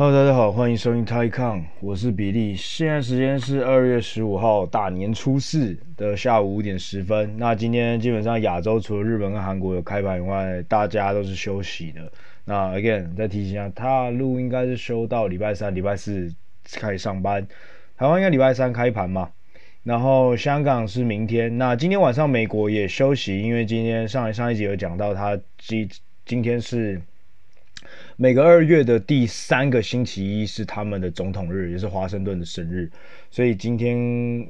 Hello，大家好，欢迎收听 TaiCon，我是比利。现在时间是二月十五号大年初四的下午五点十分。那今天基本上亚洲除了日本跟韩国有开盘以外，大家都是休息的。那 again 再提醒一下，他路应该是休到礼拜三、礼拜四开始上班，台湾应该礼拜三开盘嘛。然后香港是明天。那今天晚上美国也休息，因为今天上一上一集有讲到，他今今天是。每个二月的第三个星期一是他们的总统日，也是华盛顿的生日，所以今天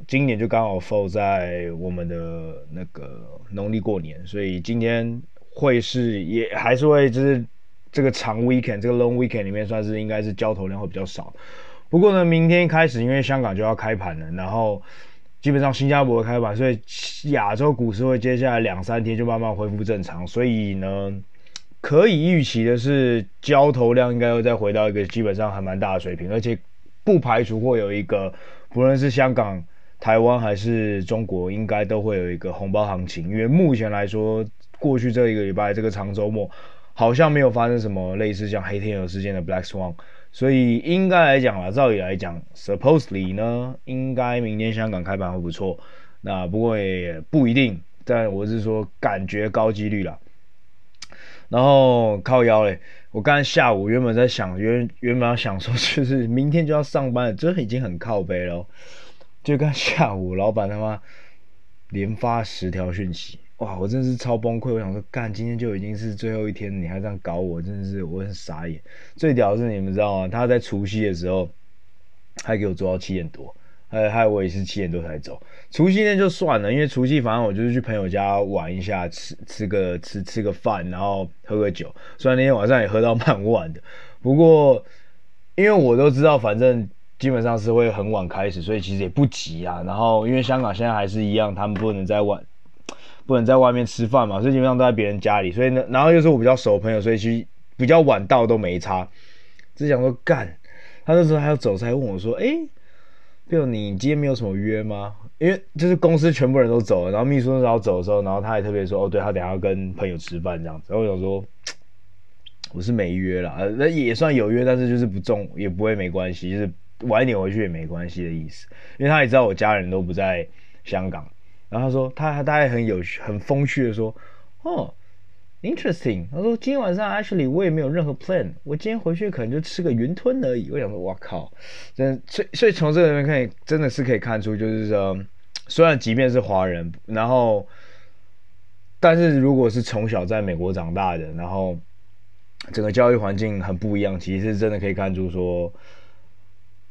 今年就刚好 f 在我们的那个农历过年，所以今天会是也还是会就是这个长 weekend 这个 long weekend 里面算是应该是交投量会比较少。不过呢，明天开始因为香港就要开盘了，然后基本上新加坡开盘，所以亚洲股市会接下来两三天就慢慢恢复正常，所以呢。可以预期的是，交投量应该又再回到一个基本上还蛮大的水平，而且不排除会有一个，不论是香港、台湾还是中国，应该都会有一个红包行情。因为目前来说，过去这一个礼拜这个长周末，好像没有发生什么类似像黑天鹅事件的 Black Swan，所以应该来讲啊，照理来讲，Supposedly 呢，应该明天香港开盘会不错。那不过也不一定，但我是说感觉高几率啦。然后靠腰嘞，我刚才下午原本在想，原原本要想说，就是明天就要上班了，这已经很靠北了。就刚下午，老板他妈连发十条讯息，哇，我真的是超崩溃。我想说，干，今天就已经是最后一天，你还这样搞我，真的是我很傻眼。最屌的是你们知道吗？他在除夕的时候还给我做到七点多。还还有我也是七点多才走，除夕那就算了，因为除夕反正我就是去朋友家玩一下，吃吃个吃吃个饭，然后喝个酒。虽然那天晚上也喝到蛮晚的，不过因为我都知道，反正基本上是会很晚开始，所以其实也不急啊。然后因为香港现在还是一样，他们不能在外不能在外面吃饭嘛，所以基本上都在别人家里。所以呢，然后又是我比较熟朋友，所以其实比较晚到都没差。只想说干，他那时候还要走，才问我说，哎、就你今天没有什么约吗？因为就是公司全部人都走了，然后秘书那时候走的时候，然后他还特别说，哦，对，他等下要跟朋友吃饭这样子。然后我想说，我是没约啦，那也算有约，但是就是不重，也不会没关系，就是晚一点回去也没关系的意思。因为他也知道我家人都不在香港，然后他说他他大概很有很风趣的说，哦。Interesting，他说今天晚上 actually 我也没有任何 plan，我今天回去可能就吃个云吞而已。我想说，哇靠，真，所以所以从这个里面可以真的是可以看出，就是说，虽然即便是华人，然后，但是如果是从小在美国长大的，然后整个教育环境很不一样，其实真的可以看出说，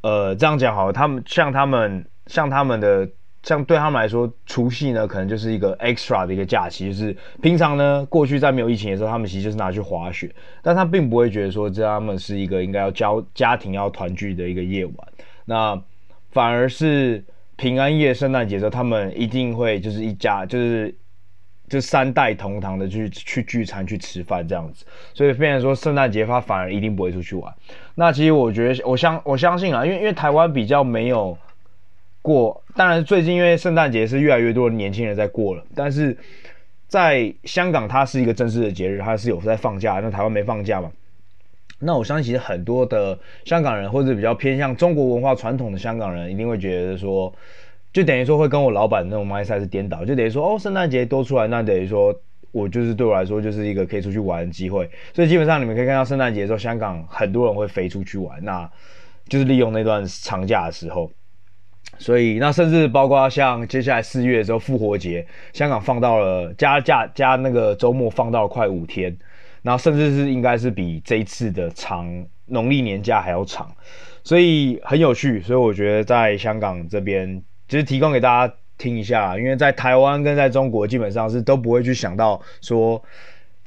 呃，这样讲好，他们像他们像他们的。像对他们来说，除夕呢，可能就是一个 extra 的一个假期，就是平常呢，过去在没有疫情的时候，他们其实就是拿去滑雪，但他并不会觉得说，这他们是一个应该要交家庭要团聚的一个夜晚，那反而是平安夜、圣诞节的时候，他们一定会就是一家就是就三代同堂的去去聚餐、去吃饭这样子，所以变成说圣诞节他反而一定不会出去玩。那其实我觉得，我相我相信啊，因为因为台湾比较没有。过，当然最近因为圣诞节是越来越多的年轻人在过了，但是在香港它是一个正式的节日，它是有在放假，那台湾没放假嘛？那我相信其实很多的香港人或者比较偏向中国文化传统的香港人，一定会觉得说，就等于说会跟我老板那种 mindset 是颠倒，就等于说哦，圣诞节多出来，那等于说我就是对我来说就是一个可以出去玩的机会，所以基本上你们可以看到圣诞节的时候，香港很多人会飞出去玩，那就是利用那段长假的时候。所以，那甚至包括像接下来四月的时候，复活节，香港放到了加假加那个周末放到了快五天，然后甚至是应该是比这一次的长农历年假还要长，所以很有趣。所以我觉得在香港这边，就是提供给大家听一下，因为在台湾跟在中国基本上是都不会去想到说。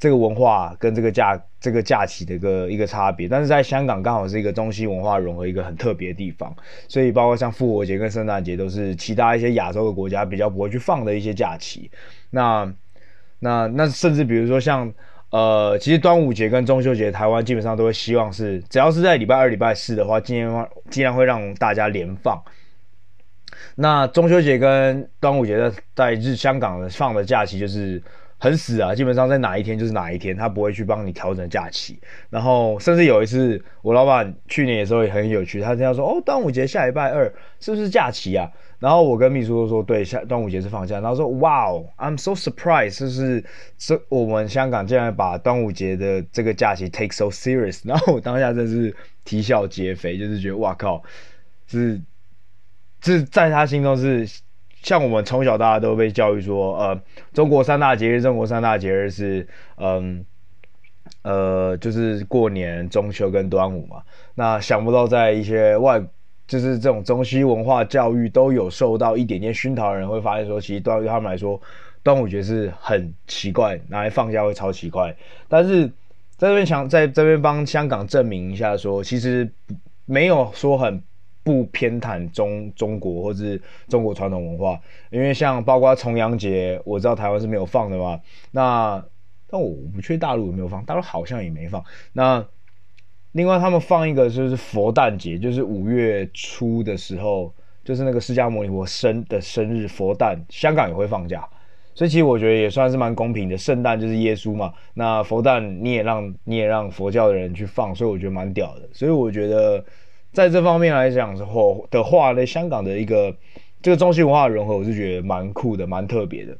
这个文化跟这个假这个假期的一个一个差别，但是在香港刚好是一个中西文化融合一个很特别的地方，所以包括像复活节跟圣诞节都是其他一些亚洲的国家比较不会去放的一些假期。那那那甚至比如说像呃，其实端午节跟中秋节，台湾基本上都会希望是只要是在礼拜二、礼拜四的话，尽量尽量会让大家连放。那中秋节跟端午节在在日香港的放的假期就是。很死啊，基本上在哪一天就是哪一天，他不会去帮你调整假期。然后甚至有一次，我老板去年的时候也很有趣，他这样说：“哦，端午节下礼拜二是不是假期啊？”然后我跟秘书都说：“对，下端午节是放假。”然后说：“哇哦，I'm so surprised，就是这我们香港竟然把端午节的这个假期 take so serious。”然后我当下真是啼笑皆非，就是觉得哇靠，是是在他心中是。像我们从小大家都被教育说，呃，中国三大节日，中国三大节日是，嗯，呃，就是过年、中秋跟端午嘛。那想不到在一些外，就是这种中西文化教育都有受到一点点熏陶的人，会发现说，其实端午他们来说，端午节是很奇怪，拿来放假会超奇怪。但是在这边想在这边帮香港证明一下，说其实没有说很。不偏袒中中国或是中国传统文化，因为像包括重阳节，我知道台湾是没有放的嘛。那但我不确定大陆有没有放，大陆好像也没放。那另外他们放一个就是佛诞节，就是五月初的时候，就是那个释迦牟尼佛生的生日佛诞，香港也会放假。所以其实我觉得也算是蛮公平的。圣诞就是耶稣嘛，那佛诞你也让你也让佛教的人去放，所以我觉得蛮屌的。所以我觉得。在这方面来讲之后的话呢，香港的一个这个中西文化的融合，我是觉得蛮酷的，蛮特别的。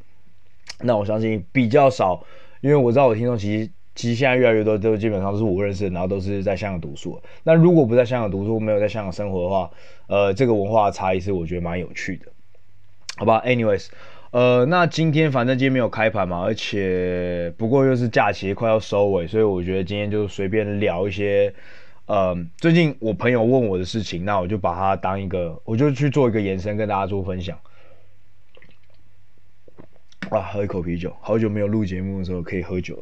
那我相信比较少，因为我知道我听众其实其实现在越来越多都基本上都是我认识的，然后都是在香港读书。那如果不在香港读书，没有在香港生活的话，呃，这个文化的差异是我觉得蛮有趣的，好吧？Anyways，呃，那今天反正今天没有开盘嘛，而且不过又是假期快要收尾，所以我觉得今天就随便聊一些。嗯，最近我朋友问我的事情，那我就把它当一个，我就去做一个延伸，跟大家做分享。哇，喝一口啤酒，好久没有录节目的时候可以喝酒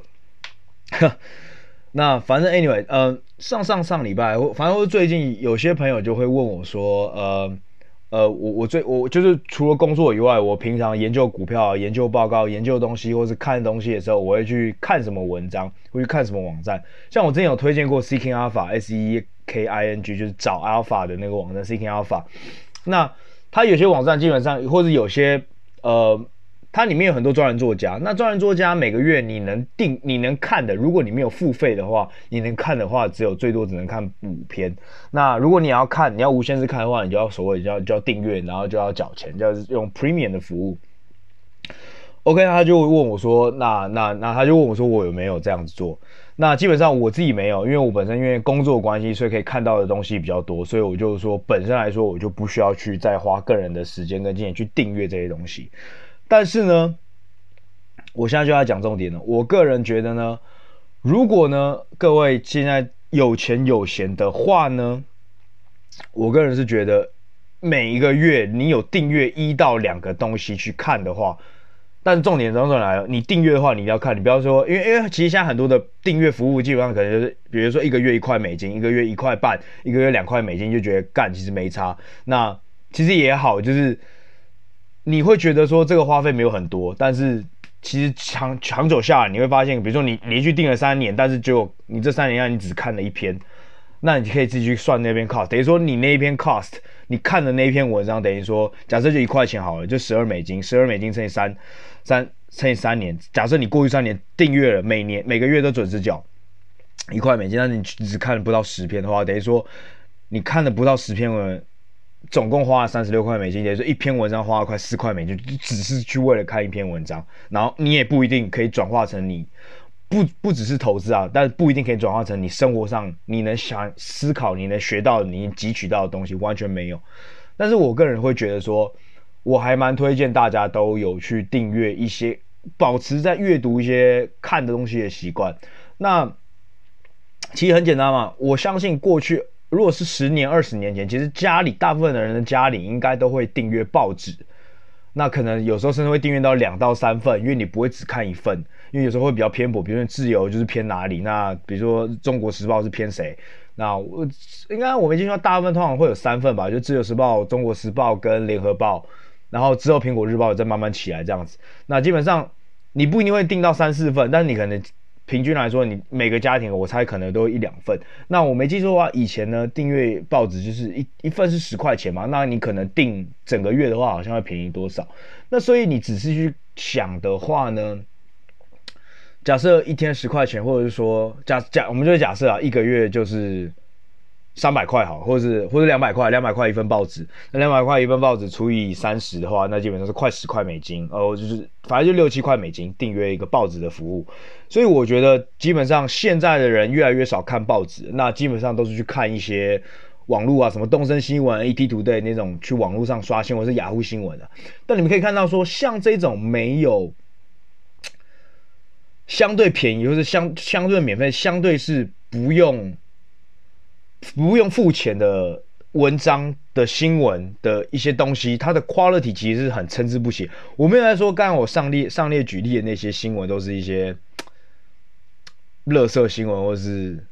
了。那反正 anyway，嗯，上上上礼拜，反正最近有些朋友就会问我说，呃。呃，我我最我就是除了工作以外，我平常研究股票、研究报告、研究东西，或是看东西的时候，我会去看什么文章，会去看什么网站。像我之前有推荐过 Seeking Alpha，S E K I N G，就是找 Alpha 的那个网站 Seeking Alpha。那它有些网站基本上，或者有些呃。它里面有很多专栏作家，那专栏作家每个月你能定、你能看的，如果你没有付费的话，你能看的话，只有最多只能看五篇。那如果你要看，你要无限制看的话，你就要所谓就要就要订阅，然后就要缴钱，就要用 Premium 的服务。OK，他就会问我说，那那那他就问我说，我有没有这样子做？那基本上我自己没有，因为我本身因为工作关系，所以可以看到的东西比较多，所以我就说本身来说，我就不需要去再花个人的时间跟金钱去订阅这些东西。但是呢，我现在就要讲重点了。我个人觉得呢，如果呢各位现在有钱有闲的话呢，我个人是觉得每一个月你有订阅一到两个东西去看的话，但重点当中来了，你订阅的话你要看，你不要说，因为因为其实现在很多的订阅服务基本上可能就是，比如说一个月一块美金，一个月一块半，一个月两块美金，就觉得干其实没差。那其实也好，就是。你会觉得说这个花费没有很多，但是其实长长久下来，你会发现，比如说你连续订了三年，但是就你这三年让你只看了一篇，那你可以自己去算那篇 cost，等于说你那一篇 cost，你看的那一篇文章，等于说假设就一块钱好了，就十二美金，十二美金乘以三三乘以三年，假设你过去三年订阅了，每年每个月都准时缴一块美金，但是你只看了不到十篇的话，等于说你看了不到十篇文。总共花了三十六块美金，也就是一篇文章花了快四块美金，只是去为了看一篇文章。然后你也不一定可以转化成你不不只是投资啊，但是不一定可以转化成你生活上你能想思考、你能学到、你汲取到的东西，完全没有。但是我个人会觉得说，我还蛮推荐大家都有去订阅一些，保持在阅读一些看的东西的习惯。那其实很简单嘛，我相信过去。如果是十年、二十年前，其实家里大部分的人的家里应该都会订阅报纸，那可能有时候甚至会订阅到两到三份，因为你不会只看一份，因为有时候会比较偏颇，比如说自由就是偏哪里，那比如说中国时报是偏谁，那我应该我没记错，大部分通常会有三份吧，就自由时报、中国时报跟联合报，然后之后苹果日报再慢慢起来这样子，那基本上你不一定会订到三四份，但是你可能。平均来说，你每个家庭我猜可能都一两份。那我没记错的话，以前呢订阅报纸就是一一份是十块钱嘛，那你可能订整个月的话，好像会便宜多少？那所以你仔细去想的话呢，假设一天十块钱，或者是说假假，我们就假设啊，一个月就是三百块好，或者是或者两百块，两百块一份报纸，那两百块一份报纸除以三十的话，那基本上是快十块美金，哦，就是反正就六七块美金订阅一个报纸的服务。所以我觉得基本上现在的人越来越少看报纸，那基本上都是去看一些网络啊，什么东森新闻、ETtoday 那种去网络上刷新闻，是雅虎新闻的。但你们可以看到说，像这种没有。相对便宜，或是相相对免费，相对是不用不用付钱的文章的新闻的一些东西，它的 quality 其实是很参差不齐。我没有在说，刚刚我上列上列举例的那些新闻都是一些垃圾新闻，或是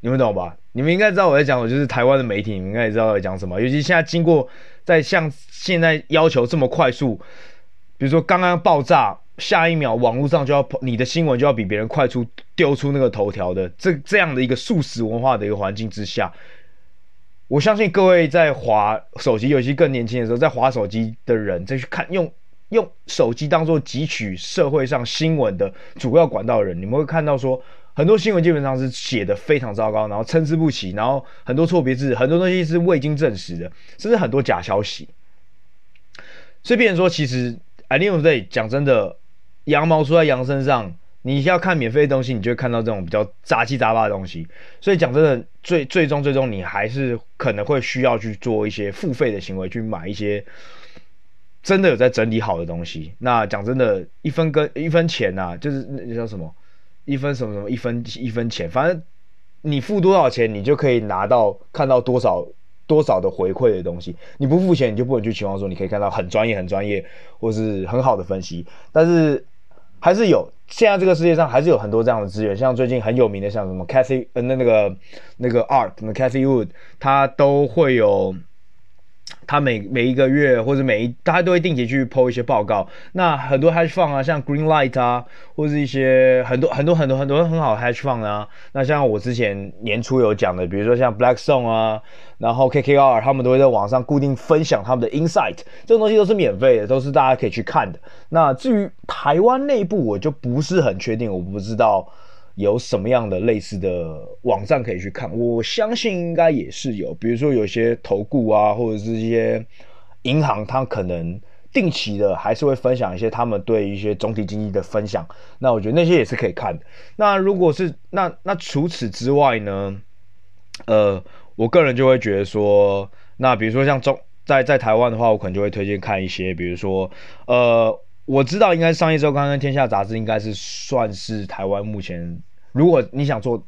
你们懂吧？你们应该知道我在讲，我就是台湾的媒体，你们应该也知道我在讲什么。尤其现在经过在像现在要求这么快速，比如说刚刚爆炸。下一秒，网络上就要你的新闻就要比别人快出丢出那个头条的这这样的一个速食文化的一个环境之下，我相信各位在滑手机，尤其更年轻的时候，在滑手机的人再去看用用手机当做汲取社会上新闻的主要管道人，你们会看到说很多新闻基本上是写的非常糟糕，然后参差不齐，然后很多错别字，很多东西是未经证实的，甚至很多假消息。所以，变成说，其实 at the end of the day 讲真的。羊毛出在羊身上，你要看免费的东西，你就会看到这种比较杂七杂八的东西。所以讲真的，最最终最终，你还是可能会需要去做一些付费的行为，去买一些真的有在整理好的东西。那讲真的，一分跟一分钱呐、啊，就是那叫什么一分什么什么一分一分钱，反正你付多少钱，你就可以拿到看到多少多少的回馈的东西。你不付钱，你就不能去期望说你可以看到很专业、很专业或是很好的分析。但是还是有，现在这个世界上还是有很多这样的资源，像最近很有名的，像什么 Cathy 呃那那个那个 Art，什么 Cathy Wood，他都会有。他每每一个月或者每一，他都会定期去 po 一些报告。那很多 hedge fund 啊，像 Greenlight 啊，或者一些很多很多很多很多很好 hedge fund 啊。那像我之前年初有讲的，比如说像 Blackstone 啊，然后 KKR，他们都会在网上固定分享他们的 insight，这种东西都是免费的，都是大家可以去看的。那至于台湾内部，我就不是很确定，我不知道。有什么样的类似的网站可以去看？我相信应该也是有，比如说有些投顾啊，或者是一些银行，它可能定期的还是会分享一些他们对一些总体经济的分享。那我觉得那些也是可以看的。那如果是那那除此之外呢？呃，我个人就会觉得说，那比如说像中在在台湾的话，我可能就会推荐看一些，比如说呃。我知道，应该商业周刊跟天下杂志应该是算是台湾目前，如果你想做，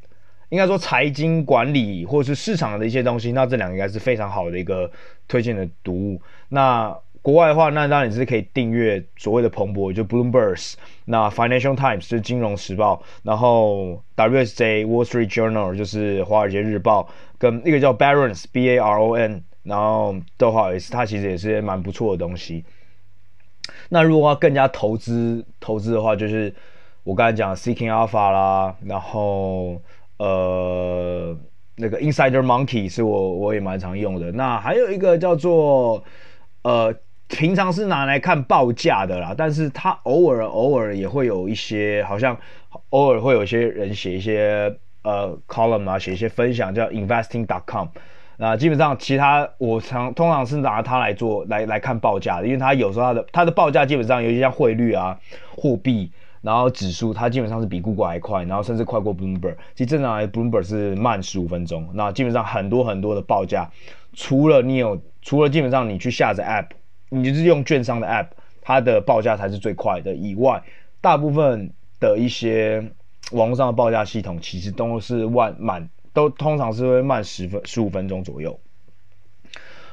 应该说财经管理或者是市场的一些东西，那这两个应该是非常好的一个推荐的读物。那国外的话，那当然你是可以订阅所谓的彭博，就 Bloomberg，那 Financial Times 就是金融时报，然后 WSJ Wall Street Journal 就是华尔街日报，跟一个叫 Barons》（B-A-R-O-N），然后的话也是它其实也是蛮不错的东西。那如果要更加投资投资的话，就是我刚才讲的 Seeking Alpha 啦，然后呃那个 Insider Monkey 是我我也蛮常用的。那还有一个叫做呃平常是拿来看报价的啦，但是它偶尔偶尔也会有一些，好像偶尔会有一些人写一些呃 column 啊，写一些分享叫 Investing.com。那基本上，其他我常通常是拿它来做来来看报价的，因为它有时候它的它的报价基本上，尤其像汇率啊、货币，然后指数，它基本上是比 Google 还快，然后甚至快过 Bloomberg。其实正常来 Bloomberg 是慢十五分钟。那基本上很多很多的报价，除了你有，除了基本上你去下载 App，你就是用券商的 App，它的报价才是最快的以外，大部分的一些网络上的报价系统其实都是万满。都通常是会慢十分十五分钟左右。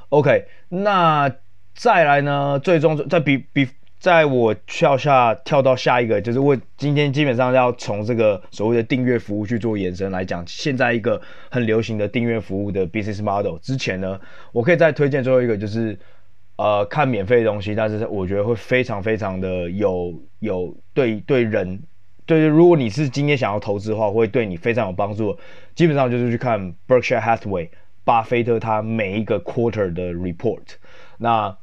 OK，那再来呢？最终在比比，在我跳下跳到下一个，就是我今天基本上要从这个所谓的订阅服务去做延伸来讲，现在一个很流行的订阅服务的 business model。之前呢，我可以再推荐最后一个，就是呃看免费的东西，但是我觉得会非常非常的有有对对人。对，如果你是今天想要投资的话，会对你非常有帮助。基本上就是去看 Berkshire Hathaway，巴菲特他每一个 quarter 的 report。那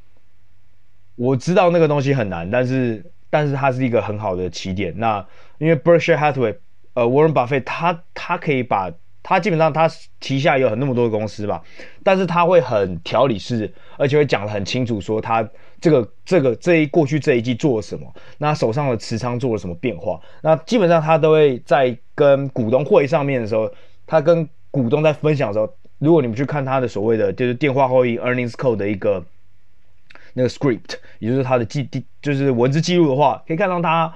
我知道那个东西很难，但是但是它是一个很好的起点。那因为 Berkshire Hathaway，呃，Warren Buffett 他他可以把他基本上他旗下有很那么多公司吧，但是他会很条理式，而且会讲得很清楚，说他这个这个这一过去这一季做了什么，那手上的持仓做了什么变化，那基本上他都会在跟股东会上面的时候，他跟股东在分享的时候，如果你们去看他的所谓的就是电话会议 earnings call 的一个那个 script，也就是他的记记就是文字记录的话，可以看到他。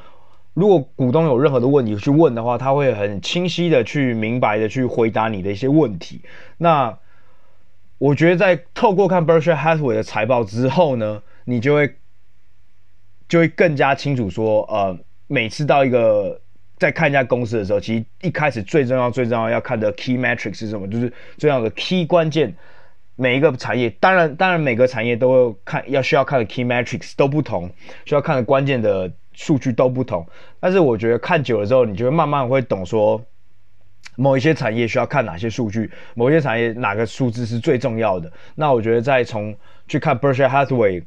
如果股东有任何的问题去问的话，他会很清晰的去明白的去回答你的一些问题。那我觉得在透过看 Berkshire Hathaway 的财报之后呢，你就会就会更加清楚说，呃，每次到一个在看一家公司的时候，其实一开始最重要最重要要看的 key metric 是什么？就是最重要的 key 关键。每一个产业，当然当然每个产业都会看要需要看的 key metrics 都不同，需要看的关键的。数据都不同，但是我觉得看久了之后，你就会慢慢会懂说，某一些产业需要看哪些数据，某些产业哪个数字是最重要的。那我觉得再从去看 Berkshire Hathaway，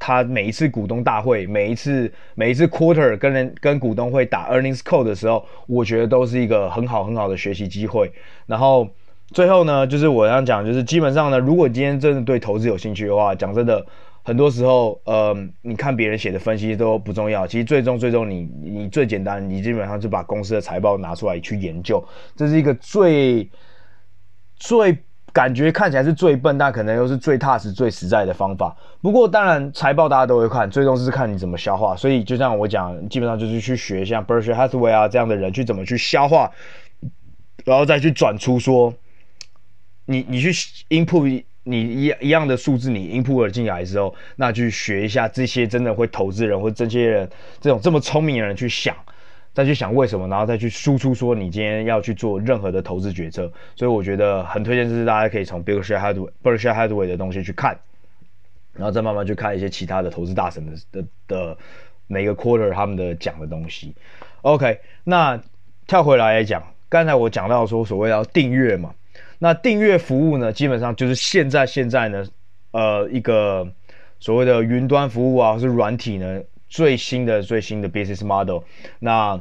他每一次股东大会，每一次每一次 quarter 跟人跟股东会打 earnings call 的时候，我觉得都是一个很好很好的学习机会。然后最后呢，就是我要讲，就是基本上呢，如果今天真的对投资有兴趣的话，讲真的。很多时候，呃，你看别人写的分析都不重要，其实最终最终你你最简单，你基本上就把公司的财报拿出来去研究，这是一个最最感觉看起来是最笨，但可能又是最踏实、最实在的方法。不过当然财报大家都会看，最终是看你怎么消化。所以就像我讲，基本上就是去学像 Berkshire Hathaway 啊这样的人去怎么去消化，然后再去转出说，你你去 input。你一一样的数字，你 input 了进来之后，那去学一下这些真的会投资人或这些人这种这么聪明的人去想，再去想为什么，然后再去输出说你今天要去做任何的投资决策。所以我觉得很推荐，就是大家可以从 Berkshire Hathaway Berkshire Hathaway 的东西去看，然后再慢慢去看一些其他的投资大神的的的每个 quarter 他们的讲的东西。OK，那跳回来来讲，刚才我讲到说所谓要订阅嘛。那订阅服务呢，基本上就是现在现在呢，呃，一个所谓的云端服务啊，或是软体呢，最新的最新的 business model。那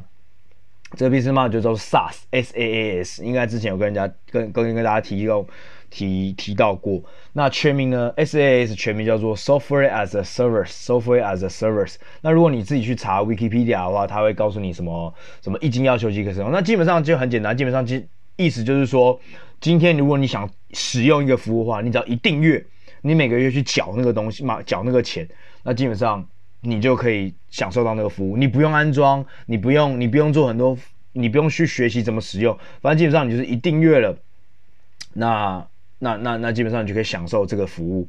这个 business model 就叫 SaaS，S A A S，应该之前有跟人家跟跟跟大家提过提提到过。那全名呢，S A A S 全名叫做 Software as a Service，Software as a Service。那如果你自己去查 Wikipedia 的话，它会告诉你什么什么一经要求即可使用。那基本上就很简单，基本上其意思就是说。今天如果你想使用一个服务的话，你只要一订阅，你每个月去缴那个东西嘛，缴那个钱，那基本上你就可以享受到那个服务。你不用安装，你不用，你不用做很多，你不用去学习怎么使用，反正基本上你就是一订阅了，那那那那基本上你就可以享受这个服务。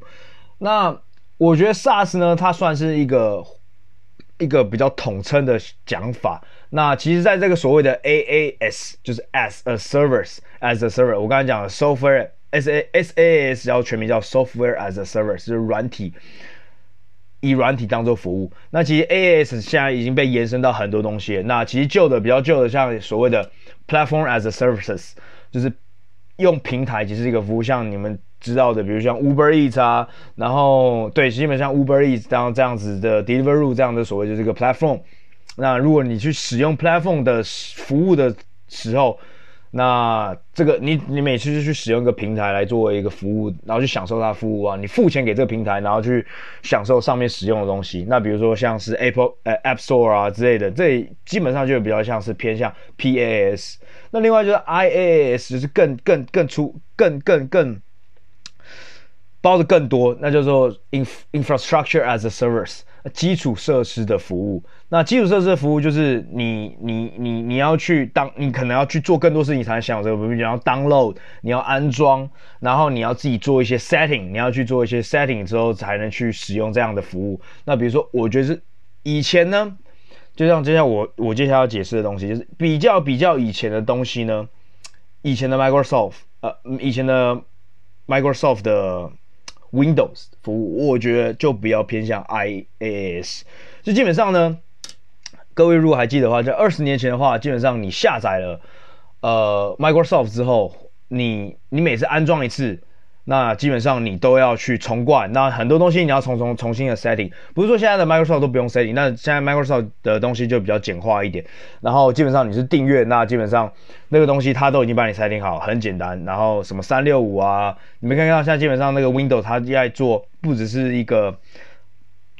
那我觉得 SaaS 呢，它算是一个一个比较统称的讲法。那其实，在这个所谓的 AAS，就是 as a service，as a server，我刚才讲的 software S A S A S，然后全名叫 software as a service，就是软体以软体当做服务。那其实 AAS 现在已经被延伸到很多东西。那其实旧的比较旧的，像所谓的 platform as a services，就是用平台其实是一个服务，像你们知道的，比如像 Uber Eats 啊，然后对，基本上 Uber Eats 当这样子的 Deliveroo 这样的所谓就是一个 platform。那如果你去使用 platform 的服务的时候，那这个你你每次就去使用一个平台来作为一个服务，然后去享受它服务啊，你付钱给这个平台，然后去享受上面使用的东西。那比如说像是 Apple 呃 App Store 啊之类的，这基本上就比较像是偏向 PaaS。那另外就是 IaaS，就是更更更出更更更包的更多，那叫做 Infrastructure as a Service。基础设施的服务，那基础设施的服务就是你你你你要去当，你可能要去做更多事情才能享有这个服务。你要 download，你要安装，然后你要自己做一些 setting，你要去做一些 setting 之后才能去使用这样的服务。那比如说，我觉得是以前呢，就像接下来我我接下来要解释的东西，就是比较比较以前的东西呢，以前的 Microsoft，呃，以前的 Microsoft 的。Windows 服务，我觉得就比较偏向 IaaS。就基本上呢，各位如果还记得的话，在二十年前的话，基本上你下载了呃 Microsoft 之后，你你每次安装一次，那基本上你都要去重灌，那很多东西你要重重重新的 setting，不是说现在的 Microsoft 都不用 setting，那现在 Microsoft 的东西就比较简化一点，然后基本上你是订阅，那基本上那个东西它都已经帮你 setting 好，很简单，然后什么三六五啊，你们看看现在基本上那个 Windows 它在做，不只是一个。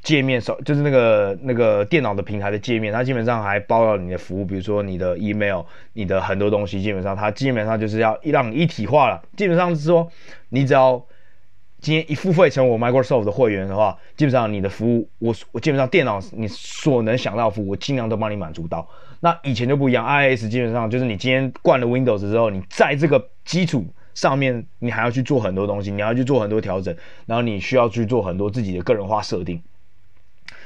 界面手就是那个那个电脑的平台的界面，它基本上还包了你的服务，比如说你的 email，你的很多东西，基本上它基本上就是要让你一体化了。基本上是说，你只要今天一付费成我 Microsoft 的会员的话，基本上你的服务，我我基本上电脑你所能想到的服务，我尽量都帮你满足到。那以前就不一样，IIS 基本上就是你今天灌了 Windows 之后，你在这个基础上面，你还要去做很多东西，你要去做很多调整，然后你需要去做很多自己的个人化设定。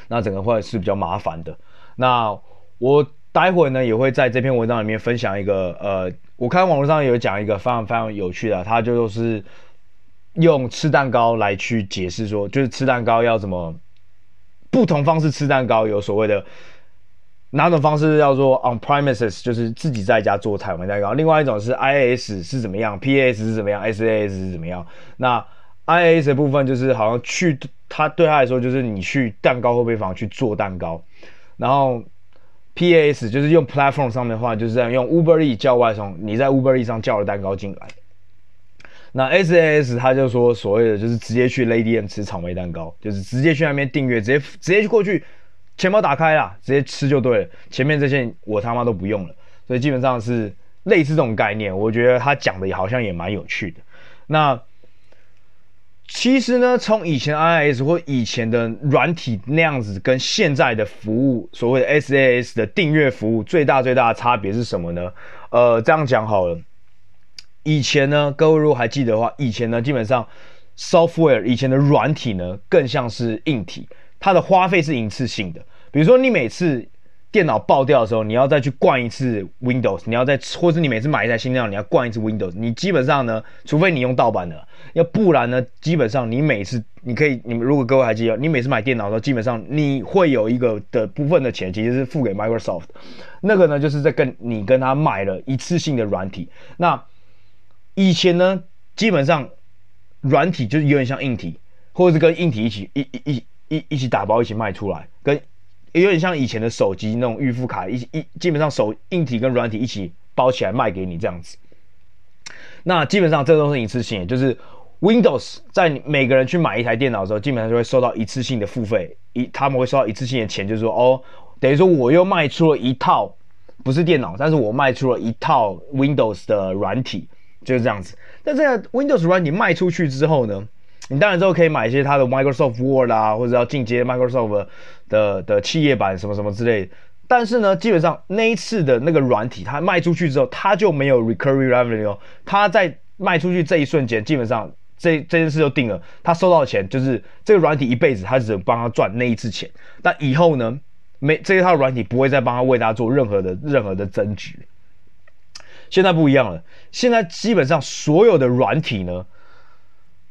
那整个会是比较麻烦的。那我待会呢也会在这篇文章里面分享一个，呃，我看网络上有讲一个非常非常有趣的，它就是用吃蛋糕来去解释说，就是吃蛋糕要怎么不同方式吃蛋糕，有所谓的哪种方式叫做 on premises，就是自己在家做台湾蛋糕；另外一种是 I S 是怎么样 P S 是怎么样，SAS 是怎么样。那 I S 的部分就是好像去。他对他来说就是你去蛋糕烘焙坊去做蛋糕，然后 PAS 就是用 platform 上面的话，就是这样用 Uber E 叫外送，你在 Uber E 上叫了蛋糕进来。那 SAS 他就说所谓的就是直接去 Lady M 吃草莓蛋糕，就是直接去那边订阅，直接直接去过去，钱包打开啦，直接吃就对了。前面这些我他妈都不用了，所以基本上是类似这种概念。我觉得他讲的也好像也蛮有趣的。那。其实呢，从以前 IIS 或以前的软体那样子，跟现在的服务，所谓的 S A S 的订阅服务，最大最大的差别是什么呢？呃，这样讲好了，以前呢，各位如果还记得的话，以前呢，基本上 software 以前的软体呢，更像是硬体，它的花费是一次性的，比如说你每次。电脑爆掉的时候，你要再去灌一次 Windows，你要再，或是你每次买一台新电脑，你要灌一次 Windows。你基本上呢，除非你用盗版的，要不然呢，基本上你每次你可以，你们如果各位还记得，你每次买电脑的时候，基本上你会有一个的部分的钱，其实是付给 Microsoft。那个呢，就是在跟你跟他买了一次性的软体。那以前呢，基本上软体就是有点像硬体，或者是跟硬体一起一一一一一起打包一起卖出来，跟。有点像以前的手机那种预付卡，一一基本上手硬体跟软体一起包起来卖给你这样子。那基本上这都是一次性，就是 Windows 在每个人去买一台电脑的时候，基本上就会收到一次性的付费，一他们会收到一次性的钱，就是说哦，等于说我又卖出了一套不是电脑，但是我卖出了一套 Windows 的软体，就是这样子。那这个 Windows 软体卖出去之后呢，你当然之后可以买一些它的 Microsoft Word 啊，或者要进阶 Microsoft 的的企业版什么什么之类的。但是呢，基本上那一次的那个软体它卖出去之后，它就没有 recurring revenue。它在卖出去这一瞬间，基本上这这件事就定了。他收到钱就是这个软体一辈子，他只能帮他赚那一次钱。但以后呢，没这一套软体不会再帮他为他做任何的任何的增值。现在不一样了，现在基本上所有的软体呢。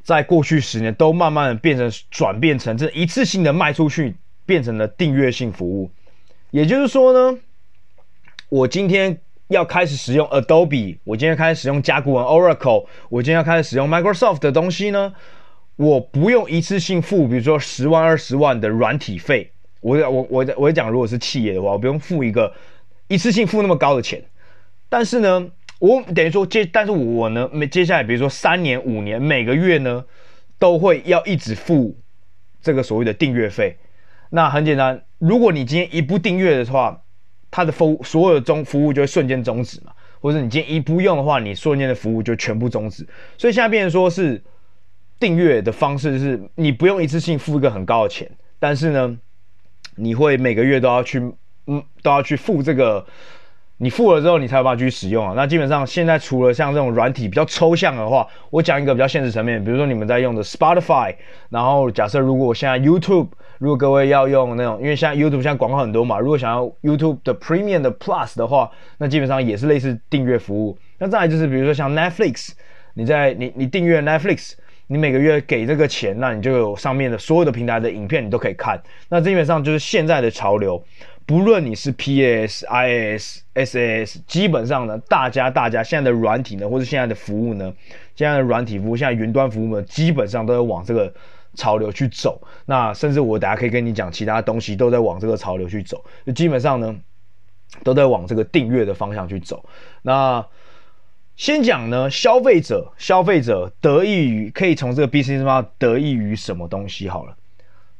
在过去十年，都慢慢的变成转变成这一次性的卖出去，变成了订阅性服务。也就是说呢，我今天要开始使用 Adobe，我今天开始使用甲骨文 Oracle，我今天要开始使用 Microsoft 的东西呢，我不用一次性付，比如说十万二十万的软体费。我我我我讲，如果是企业的话，我不用付一个一次性付那么高的钱，但是呢。我等于说接，但是我呢，没接下来，比如说三年、五年，每个月呢，都会要一直付这个所谓的订阅费。那很简单，如果你今天一不订阅的话，它的服所有的中服务就会瞬间终止嘛。或者你今天一不用的话，你瞬间的服务就全部终止。所以现在变成说是订阅的方式是，你不用一次性付一个很高的钱，但是呢，你会每个月都要去，嗯，都要去付这个。你付了之后，你才有办法去使用啊。那基本上现在除了像这种软体比较抽象的话，我讲一个比较现实层面，比如说你们在用的 Spotify，然后假设如果现在 YouTube，如果各位要用那种，因为现在 YouTube 现在广告很多嘛，如果想要 YouTube 的 Premium 的 Plus 的话，那基本上也是类似订阅服务。那再来就是比如说像 Netflix，你在你你订阅 Netflix，你每个月给这个钱，那你就有上面的所有的平台的影片你都可以看。那基本上就是现在的潮流。不论你是 P S I S S S，基本上呢，大家大家现在的软体呢，或者现在的服务呢，现在的软体服务，现在云端服务呢，基本上都在往这个潮流去走。那甚至我等下可以跟你讲，其他东西都在往这个潮流去走。就基本上呢，都在往这个订阅的方向去走。那先讲呢，消费者，消费者得益于可以从这个 business model 得益于什么东西？好了，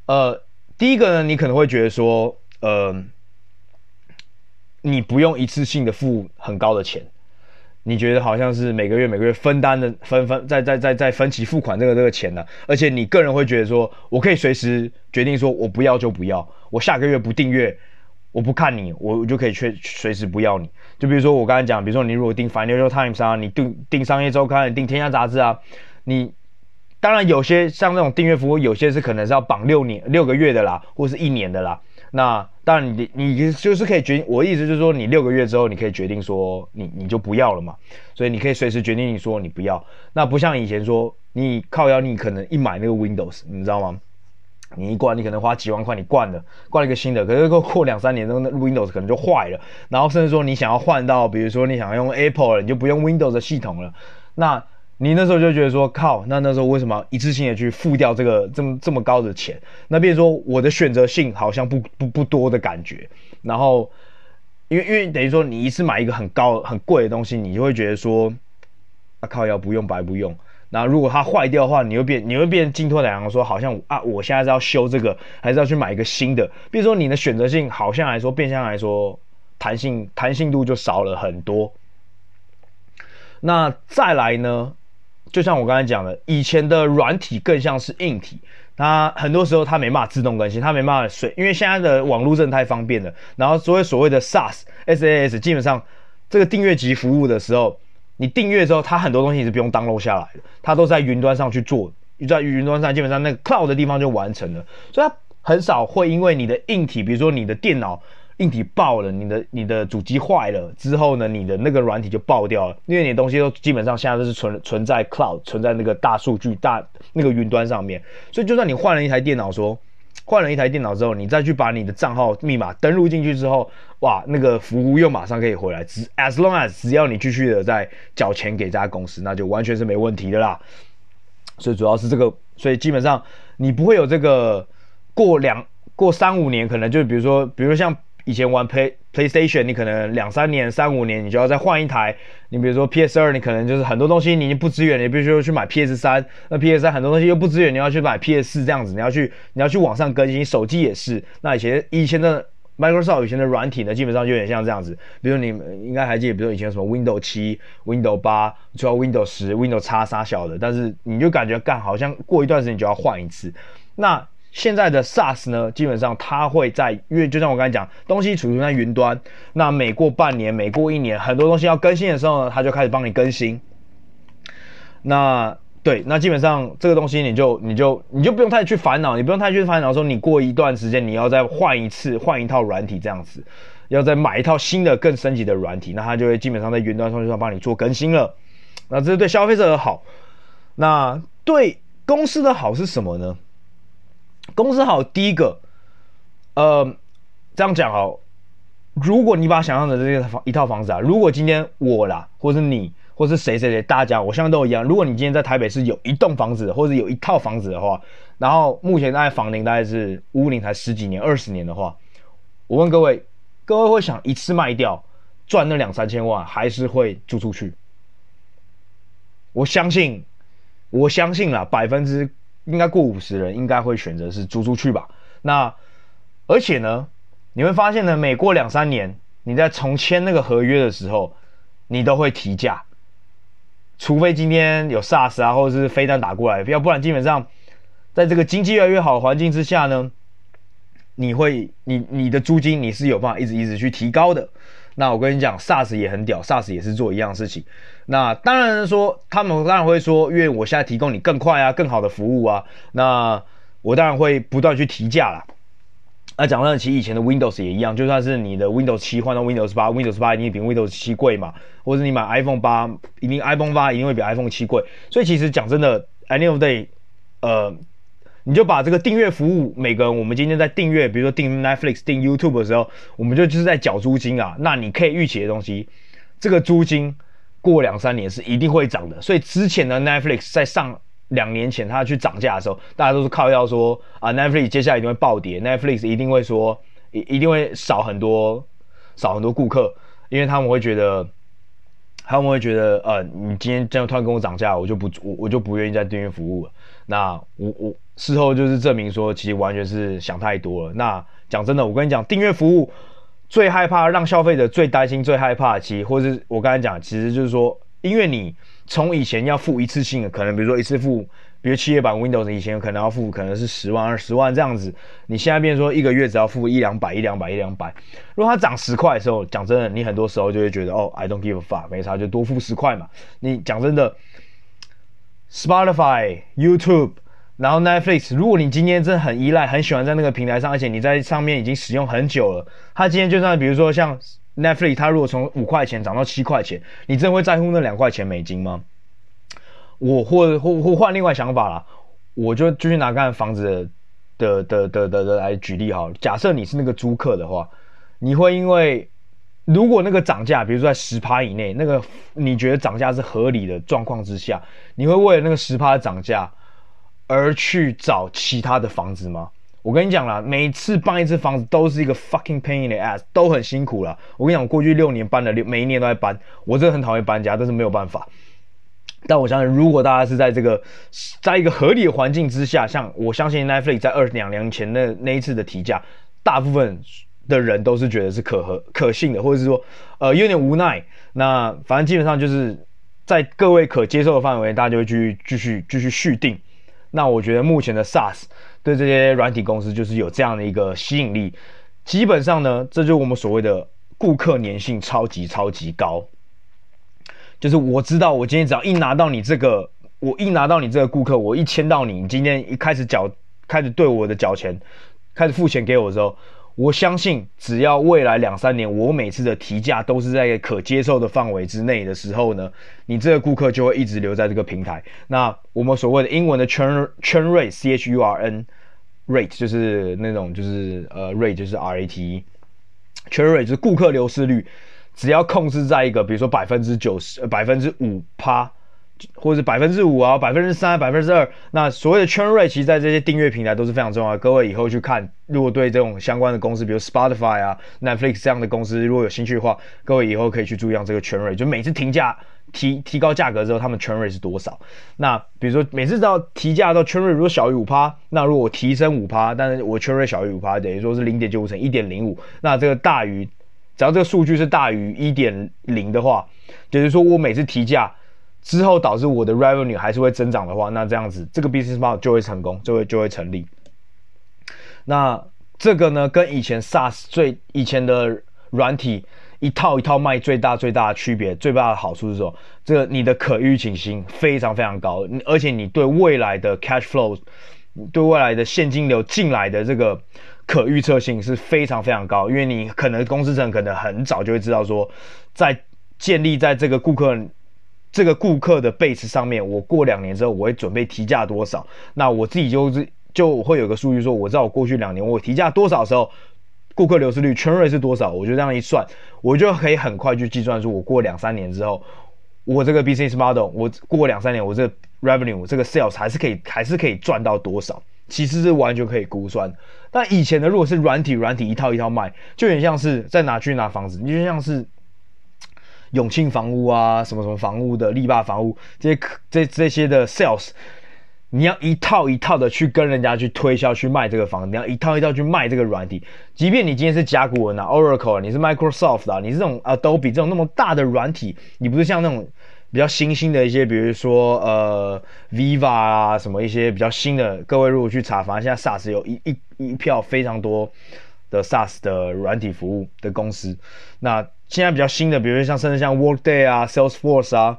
呃，第一个呢，你可能会觉得说，呃，你不用一次性的付很高的钱，你觉得好像是每个月每个月分担的分分在在在在分期付款这个这个钱呢，而且你个人会觉得说，我可以随时决定说我不要就不要，我下个月不订阅。我不看你，我我就可以随随时不要你。就比如说我刚才讲，比如说你如果订 Financial Times 啊，你订订商业周刊，订天下杂志啊，你当然有些像这种订阅服务，有些是可能是要绑六年六个月的啦，或是一年的啦。那当然你你就是可以决定，我意思就是说，你六个月之后你可以决定说你你就不要了嘛。所以你可以随时决定你说你不要。那不像以前说你靠腰，你可能一买那个 Windows，你知道吗？你一关，你可能花几万块，你灌了，灌了一个新的，可是过过两三年，那个 Windows 可能就坏了，然后甚至说你想要换到，比如说你想要用 Apple，你就不用 Windows 的系统了，那你那时候就觉得说，靠，那那时候为什么一次性的去付掉这个这么这么高的钱？那变成说我的选择性好像不不不多的感觉，然后因为因为等于说你一次买一个很高很贵的东西，你就会觉得说，啊靠，要不用白不用。那如果它坏掉的话，你会变，你会变进退两难，说好像啊，我现在是要修这个，还是要去买一个新的？比如说你的选择性好像来说，变相来说，弹性弹性度就少了很多。那再来呢，就像我刚才讲的，以前的软体更像是硬体，它很多时候它没办法自动更新，它没办法随，因为现在的网络真的太方便了。然后所谓所谓的 SaaS、SaaS，基本上这个订阅级服务的时候。你订阅之后，它很多东西是不用 download 下来的，它都在云端上去做，你在云端上基本上那个 cloud 的地方就完成了，所以它很少会因为你的硬体，比如说你的电脑硬体爆了，你的你的主机坏了之后呢，你的那个软体就爆掉了，因为你的东西都基本上现在都是存存在 cloud，存在那个大数据大那个云端上面，所以就算你换了一台电脑说。换了一台电脑之后，你再去把你的账号密码登录进去之后，哇，那个服务又马上可以回来。只 as long as 只要你继续的在缴钱给这家公司，那就完全是没问题的啦。所以主要是这个，所以基本上你不会有这个过两过三五年，可能就比如说，比如说像。以前玩 Play PlayStation，你可能两三年、三五年，你就要再换一台。你比如说 PS 二，你可能就是很多东西你已经不支援，你必须要去买 PS 三。那 PS 三很多东西又不支援，你要去买 PS 四这样子，你要去你要去网上更新。手机也是。那以前以前的 Microsoft 以前的软体呢，基本上就有点像这样子。比如你们应该还记得，比如以前什么 Windows 七、Windows 八，主要 Windows 十、Windows 叉啥小的，但是你就感觉干好像过一段时间就要换一次。那现在的 SaaS 呢，基本上它会在，因为就像我刚才讲，东西储存在云端，那每过半年、每过一年，很多东西要更新的时候呢，它就开始帮你更新。那对，那基本上这个东西你就你就你就不用太去烦恼，你不用太去烦恼说你过一段时间你要再换一次换一套软体这样子，要再买一套新的更升级的软体，那它就会基本上在云端上就要帮你做更新了。那这是对消费者的好，那对公司的好是什么呢？公司好，第一个，呃，这样讲哦，如果你把想象的这个房一套房子啊，如果今天我啦，或是你，或是谁谁谁，大家，我相信都一样。如果你今天在台北市有一栋房子，或者有一套房子的话，然后目前大概房龄大概是屋龄才十几年、二十年的话，我问各位，各位会想一次卖掉赚那两三千万，还是会租出去？我相信，我相信啦，百分之。应该过五十人应该会选择是租出去吧。那而且呢，你会发现呢，每过两三年，你在重签那个合约的时候，你都会提价，除非今天有 SARS 啊，或者是飞弹打过来，要不然基本上，在这个经济越来越好的环境之下呢，你会你你的租金你是有办法一直一直去提高的。那我跟你讲，SaaS 也很屌，SaaS 也是做一样事情。那当然说，他们当然会说，因为我现在提供你更快啊、更好的服务啊，那我当然会不断去提价啦。那讲到其实以前的 Windows 也一样，就算是你的 Windows 七换到 Windows 八，Windows 八一定比 Windows 七贵嘛，或者你买 iPhone 八，一定 iPhone 八一定会比 iPhone 七贵。所以其实讲真的，any of day，呃。你就把这个订阅服务，每个人我们今天在订阅，比如说订 Netflix、订 YouTube 的时候，我们就就是在缴租金啊。那你可以预期的东西，这个租金过两三年是一定会涨的。所以之前的 Netflix 在上两年前它去涨价的时候，大家都是靠要说啊 Netflix 接下来一定会暴跌，Netflix 一定会说一一定会少很多少很多顾客，因为他们会觉得。他们会觉得，呃，你今天这样突然跟我涨价，我就不我我就不愿意再订阅服务了。那我我事后就是证明说，其实完全是想太多了。那讲真的，我跟你讲，订阅服务最害怕让消费者最担心、最害怕的，其实或是我刚才讲，其实就是说，因为你从以前要付一次性的，可能比如说一次付。比如企业版 Windows 以前可能要付，可能是十万、二十万这样子，你现在变成说一个月只要付一两百、一两百、一两百。如果它涨十块的时候，讲真的，你很多时候就会觉得哦，I don't give a fuck，没差，就多付十块嘛。你讲真的，Spotify、YouTube，然后 Netflix，如果你今天真的很依赖、很喜欢在那个平台上，而且你在上面已经使用很久了，它今天就算比如说像 Netflix，它如果从五块钱涨到七块钱，你真的会在乎那两块钱美金吗？我或或或换另外想法啦，我就继续拿刚才房子的的的的的来举例哈。假设你是那个租客的话，你会因为如果那个涨价，比如说在十趴以内，那个你觉得涨价是合理的状况之下，你会为了那个十趴的涨价而去找其他的房子吗？我跟你讲啦，每次搬一次房子都是一个 fucking pain in the ass，都很辛苦啦。我跟你讲，我过去六年搬了六，每一年都在搬，我真的很讨厌搬家，但是没有办法。但我相信，如果大家是在这个，在一个合理的环境之下，像我相信 Netflix 在二两年前那那一次的提价，大部分的人都是觉得是可合可信的，或者是说，呃，有点无奈。那反正基本上就是在各位可接受的范围，大家就会继续继续继续续订。那我觉得目前的 SaaS 对这些软体公司就是有这样的一个吸引力。基本上呢，这就是我们所谓的顾客粘性超级超级高。就是我知道，我今天只要一拿到你这个，我一拿到你这个顾客，我一签到你，你今天一开始缴，开始对我的缴钱，开始付钱给我的时候，我相信只要未来两三年，我每次的提价都是在可接受的范围之内的时候呢，你这个顾客就会一直留在这个平台。那我们所谓的英文的 churn churn rate，C H U R N rate 就是那种就是呃 rate 就是 R A T E，churn rate 就是顾客流失率。只要控制在一个，比如说百分之九十、百分之五趴，或者是百分之五啊、百分之三、百分之二，那所谓的 churn rate，其实在这些订阅平台都是非常重要的。各位以后去看，如果对这种相关的公司，比如 Spotify 啊、Netflix 这样的公司，如果有兴趣的话，各位以后可以去注意下这个 churn rate，就每次停价提提高价格之后，他们 churn rate 是多少？那比如说每次到提价到 churn rate 如果小于五趴，那如果我提升五趴，但是我 churn rate 小于五趴，等于说是零点九五乘一点零五，那这个大于。只要这个数据是大于一点零的话，就是说我每次提价之后导致我的 revenue 还是会增长的话，那这样子这个 business model 就会成功，就会就会成立。那这个呢，跟以前 SaaS 最以前的软体一套一套卖最大最大的区别，最大的好处是说，这个你的可预期性非常非常高，而且你对未来的 cash flow，对未来的现金流进来的这个。可预测性是非常非常高，因为你可能公司层可能很早就会知道说，在建立在这个顾客这个顾客的 base 上面，我过两年之后我会准备提价多少，那我自己就是就会有个数据说，我知道我过去两年我提价多少时候，顾客流失率 churn rate 是多少，我就这样一算，我就可以很快去计算出，我过两三年之后，我这个 business model，我过两三年我这个 revenue 这个 sales 还是可以还是可以赚到多少。其实是完全可以估算，但以前的如果是软体，软体一套一套卖，就有点像是在拿去拿房子，你就像是永庆房屋啊，什么什么房屋的力霸房屋这些这这些的 sales，你要一套一套的去跟人家去推销去卖这个房，你要一套一套去卖这个软体，即便你今天是甲骨文啊，Oracle，你是 Microsoft 啊，你是这种 Adobe 这种那么大的软体，你不是像那种。比较新兴的一些，比如说呃，Viva 啊，什么一些比较新的，各位如果去查，反正现在 SaaS 有一一一票非常多的 SaaS 的软体服务的公司。那现在比较新的，比如说像甚至像 Workday 啊，Salesforce 啊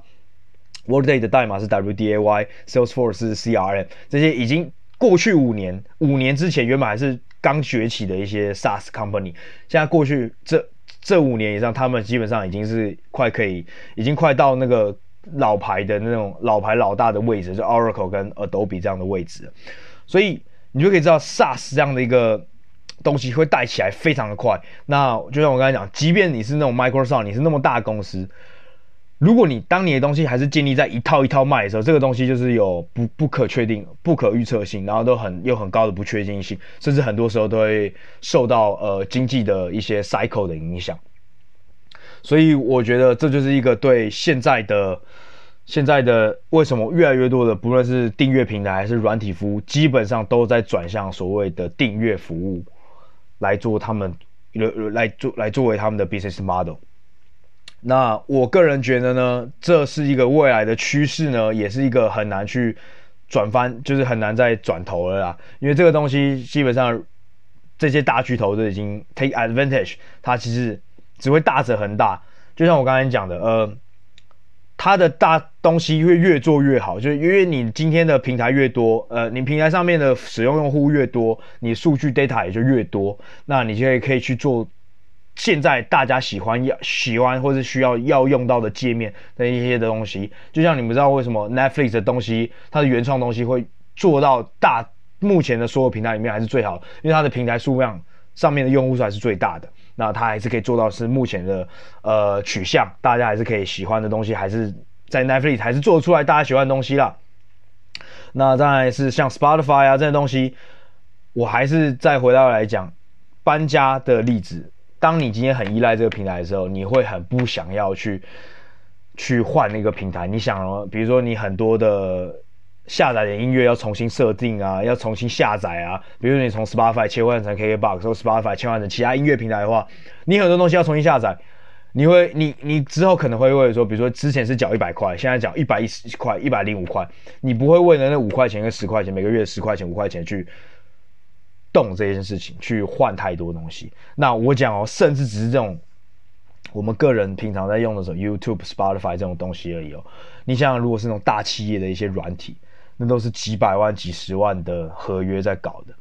，Workday 的代码是 WDAY，Salesforce 是 CRM，这些已经过去五年，五年之前原本还是刚崛起的一些 SaaS company，现在过去这这五年以上，他们基本上已经是快可以，已经快到那个。老牌的那种老牌老大的位置，就 Oracle 跟 Adobe 这样的位置，所以你就可以知道 SaaS 这样的一个东西会带起来非常的快。那就像我刚才讲，即便你是那种 Microsoft，你是那么大公司，如果你当你的东西还是建立在一套一套卖的时候，这个东西就是有不不可确定、不可预测性，然后都很有很高的不确定性，甚至很多时候都会受到呃经济的一些 cycle 的影响。所以我觉得这就是一个对现在的现在的为什么越来越多的不论是订阅平台还是软体服务，基本上都在转向所谓的订阅服务来做他们来来做来作为他们的 business model。那我个人觉得呢，这是一个未来的趋势呢，也是一个很难去转翻，就是很难再转头了啦。因为这个东西基本上这些大巨头都已经 take advantage，它其实只会大者恒大。就像我刚才讲的，呃，它的大东西会越做越好，就是因为你今天的平台越多，呃，你平台上面的使用用户越多，你数据 data 也就越多，那你就可以去做。现在大家喜欢要喜欢或是需要要用到的界面的一些的东西，就像你们知道为什么 Netflix 的东西，它的原创东西会做到大目前的所有平台里面还是最好，因为它的平台数量上面的用户数还是最大的，那它还是可以做到是目前的呃取向，大家还是可以喜欢的东西，还是在 Netflix 还是做出来大家喜欢的东西啦。那当然是像 Spotify 啊这些东西，我还是再回到来讲搬家的例子。当你今天很依赖这个平台的时候，你会很不想要去去换那个平台。你想，比如说你很多的下载的音乐要重新设定啊，要重新下载啊。比如说你从 Spotify 切换成 KKBOX，或 Spotify 切换成其他音乐平台的话，你很多东西要重新下载。你会，你你之后可能会为了说，比如说之前是缴一百块，现在缴一百一十块、一百零五块，你不会为了那五块钱跟十块钱，每个月十块钱、五块钱去。动这件事情去换太多东西，那我讲哦，甚至只是这种我们个人平常在用的时候，YouTube、Spotify 这种东西而已哦。你想想，如果是那种大企业的一些软体，那都是几百万、几十万的合约在搞的。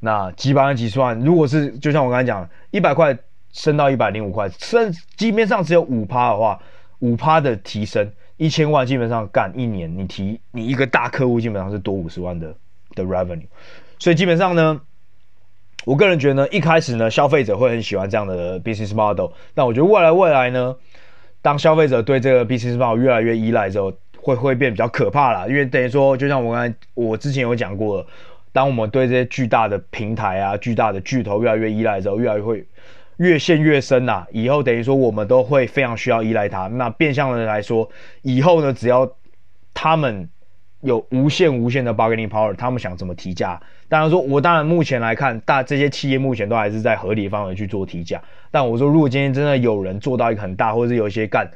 那几百万、几十万，如果是就像我刚才讲，一百块升到一百零五块，升基本上只有五趴的话，五趴的提升，一千万基本上干一年，你提你一个大客户基本上是多五十万的的 revenue，所以基本上呢。我个人觉得呢，一开始呢，消费者会很喜欢这样的 business model。但我觉得未来未来呢，当消费者对这个 business model 越来越依赖之后，会会变比较可怕啦。因为等于说，就像我刚才我之前有讲过，当我们对这些巨大的平台啊、巨大的巨头越来越依赖之后，越来越会越陷越深呐、以后等于说，我们都会非常需要依赖它。那变相的来说，以后呢，只要他们有无限无限的 bargaining power，他们想怎么提价？当然说，我当然目前来看，大这些企业目前都还是在合理范围去做提价。但我说，如果今天真的有人做到一个很大，或者是有一些干，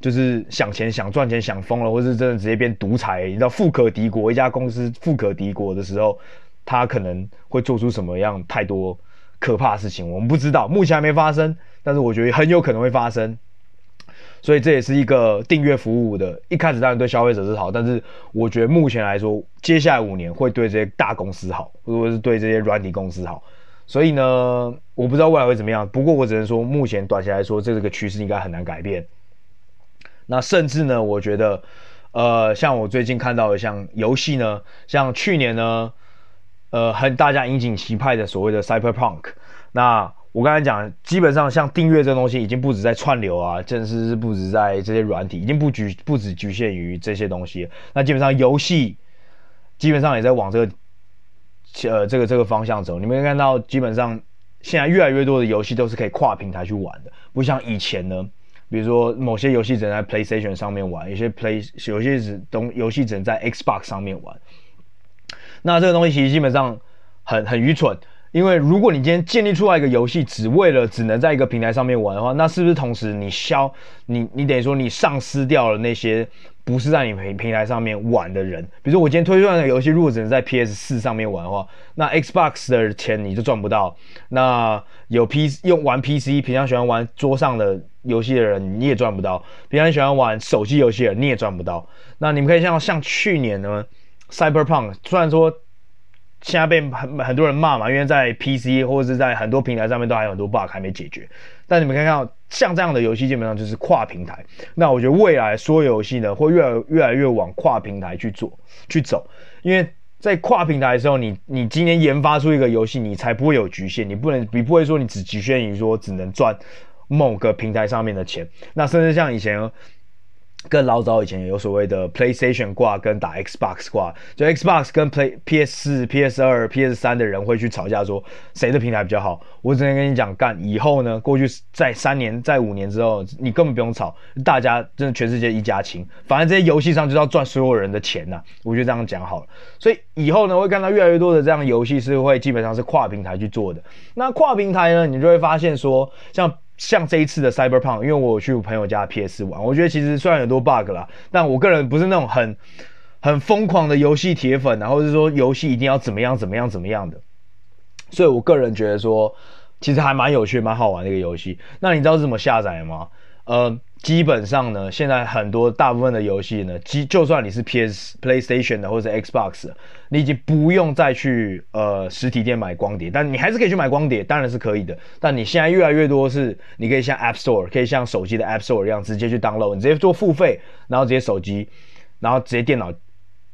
就是想钱、想赚钱、想疯了，或是真的直接变独裁，你知道富可敌国，一家公司富可敌国的时候，他可能会做出什么样太多可怕的事情，我们不知道，目前还没发生，但是我觉得很有可能会发生。所以这也是一个订阅服务的，一开始当然对消费者是好，但是我觉得目前来说，接下来五年会对这些大公司好，或者是对这些软体公司好。所以呢，我不知道未来会怎么样。不过我只能说，目前短期来说，这个趋势应该很难改变。那甚至呢，我觉得，呃，像我最近看到的，像游戏呢，像去年呢，呃，很大家引颈期盼的所谓的 Cyberpunk，那。我刚才讲，基本上像订阅这东西，已经不止在串流啊，正式是不止在这些软体，已经不局不止局限于这些东西。那基本上游戏，基本上也在往这个呃这个这个方向走。你们可以看到，基本上现在越来越多的游戏都是可以跨平台去玩的，不像以前呢，比如说某些游戏只能在 PlayStation 上面玩，有些 Play 有些只东游戏只能在 Xbox 上面玩。那这个东西其实基本上很很愚蠢。因为如果你今天建立出来一个游戏，只为了只能在一个平台上面玩的话，那是不是同时你消你你等于说你丧失掉了那些不是在你平平台上面玩的人？比如说我今天推出来的游戏，如果只能在 PS 四上面玩的话，那 Xbox 的钱你就赚不到。那有 P 用玩 PC，平常喜欢玩桌上的游戏的人你也赚不到。平常喜欢玩手机游戏的人你也赚不到。那你们可以像像去年呢，Cyberpunk 虽然说。现在被很很多人骂嘛，因为在 PC 或者是在很多平台上面都还有很多 bug 还没解决。但你们看看，像这样的游戏基本上就是跨平台。那我觉得未来所有游戏呢，会越来越来越往跨平台去做去走，因为在跨平台的时候，你你今天研发出一个游戏，你才不会有局限，你不能你不会说你只局限于说只能赚某个平台上面的钱。那甚至像以前。更老早以前有所谓的 PlayStation 挂跟打 Xbox 挂，就 Xbox 跟 Play PS 四、PS 二、PS 三的人会去吵架，说谁的平台比较好。我只能跟你讲，干以后呢，过去在三年、在五年之后，你根本不用吵，大家真的全世界一家亲。反正这些游戏上就是要赚所有人的钱呐、我觉得这样讲好了。所以以后呢，会看到越来越多的这样游戏是会基本上是跨平台去做的。那跨平台呢，你就会发现说，像。像这一次的 Cyberpunk，因为我去朋友家 PS 玩，我觉得其实虽然有很多 bug 啦，但我个人不是那种很很疯狂的游戏铁粉，然后是说游戏一定要怎么样怎么样怎么样的，所以我个人觉得说，其实还蛮有趣、蛮好玩的一个游戏。那你知道是怎么下载吗？呃。基本上呢，现在很多大部分的游戏呢，即就算你是 PS、PlayStation 的或者 Xbox，你已经不用再去呃实体店买光碟，但你还是可以去买光碟，当然是可以的。但你现在越来越多是，你可以像 App Store，可以像手机的 App Store 一样，直接去 download，你直接做付费，然后直接手机，然后直接电脑。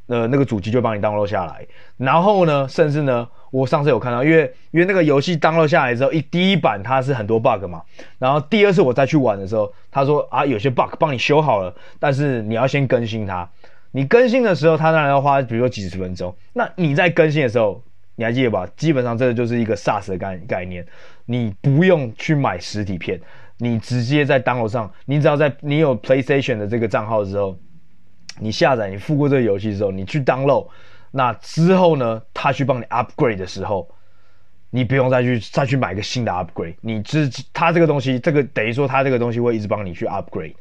呃，那个主机就帮你 download 下来，然后呢，甚至呢，我上次有看到，因为因为那个游戏 download 下来之后，一第一版它是很多 bug 嘛，然后第二次我再去玩的时候，他说啊，有些 bug 帮你修好了，但是你要先更新它，你更新的时候，它当然要花，比如说几十分钟，那你在更新的时候，你还记得吧？基本上这个就是一个 SaaS 的概概念，你不用去买实体片，你直接在 download 上，你只要在你有 PlayStation 的这个账号之后。你下载，你付过这个游戏之后，你去 download，那之后呢，他去帮你 upgrade 的时候，你不用再去再去买个新的 upgrade，你只他这个东西，这个等于说他这个东西会一直帮你去 upgrade，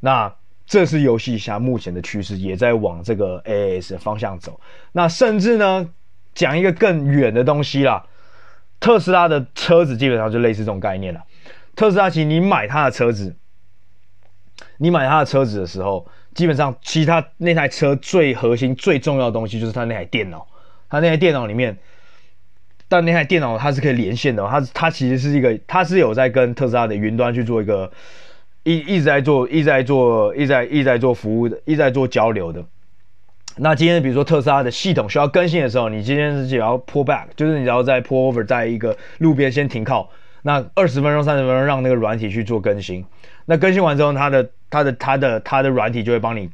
那这是游戏下目前的趋势，也在往这个 AAS 的方向走。那甚至呢，讲一个更远的东西啦，特斯拉的车子基本上就类似这种概念了。特斯拉其实你买他的车子，你买他的车子的时候。基本上，其他那台车最核心、最重要的东西就是它那台电脑。它那台电脑里面，但那台电脑它是可以连线的。它它其实是一个，它是有在跟特斯拉的云端去做一个一一直在做、一直在做、一直在一直在做服务的，一直在做交流的。那今天比如说特斯拉的系统需要更新的时候，你今天是只要 pull back，就是你只要在 pull over，在一个路边先停靠，那二十分钟、三十分钟让那个软体去做更新。那更新完之后，它的它的它的它的软体就会帮你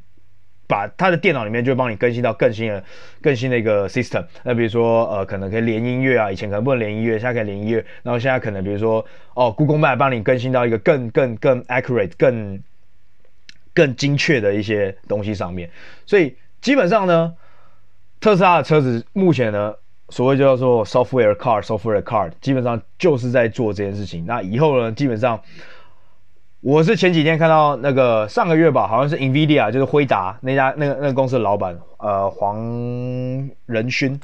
把它的电脑里面就会帮你更新到更新的更新的一个 system。那比如说呃，可能可以连音乐啊，以前可能不能连音乐，现在可以连音乐。然后现在可能比如说哦，Google Map 帮你更新到一个更更更 accurate、更更精确的一些东西上面。所以基本上呢，特斯拉的车子目前呢，所谓叫做 software car，software car，基本上就是在做这件事情。那以后呢，基本上。我是前几天看到那个上个月吧，好像是 NVIDIA，就是辉达那家那个那个公司的老板，呃，黄仁勋，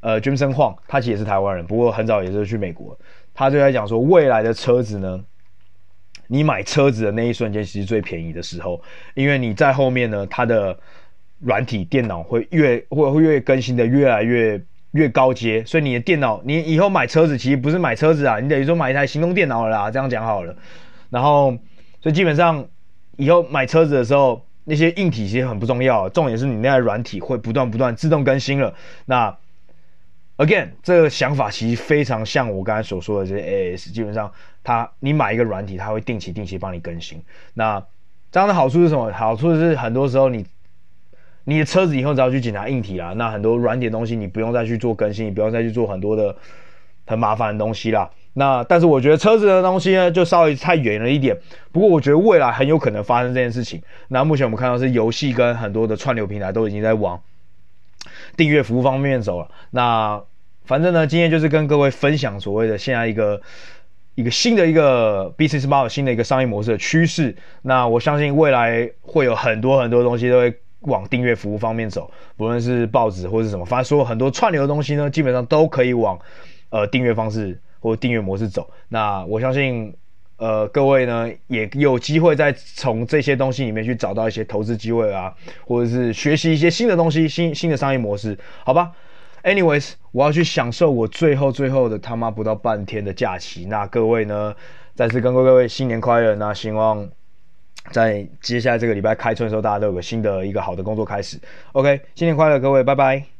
呃，Jensen Huang，他其实也是台湾人，不过很早也是去美国。他就在讲说，未来的车子呢，你买车子的那一瞬间其实最便宜的时候，因为你在后面呢，它的软体电脑会越会会越更新的越来越越高阶，所以你的电脑，你以后买车子其实不是买车子啊，你等于说买一台行动电脑了啦，这样讲好了。然后，所以基本上以后买车子的时候，那些硬体其实很不重要，重点是你那台软体会不断不断自动更新了。那 again，这个想法其实非常像我刚才所说的这些 A.S. 基本上它你买一个软体，它会定期定期帮你更新。那这样的好处是什么？好处是很多时候你你的车子以后只要去检查硬体啦，那很多软体的东西你不用再去做更新，你不用再去做很多的很麻烦的东西啦。那但是我觉得车子的东西呢，就稍微太远了一点。不过我觉得未来很有可能发生这件事情。那目前我们看到是游戏跟很多的串流平台都已经在往订阅服务方面走了。那反正呢，今天就是跟各位分享所谓的现在一个一个新的一个 business model 新的一个商业模式的趋势。那我相信未来会有很多很多东西都会往订阅服务方面走，不论是报纸或是什么，反正所有很多串流的东西呢，基本上都可以往呃订阅方式。或订阅模式走，那我相信，呃，各位呢也有机会再从这些东西里面去找到一些投资机会啊，或者是学习一些新的东西，新新的商业模式，好吧？Anyways，我要去享受我最后最后的他妈不到半天的假期。那各位呢，再次跟各位新年快乐。那希望在接下来这个礼拜开春的时候，大家都有个新的一个好的工作开始。OK，新年快乐，各位，拜拜。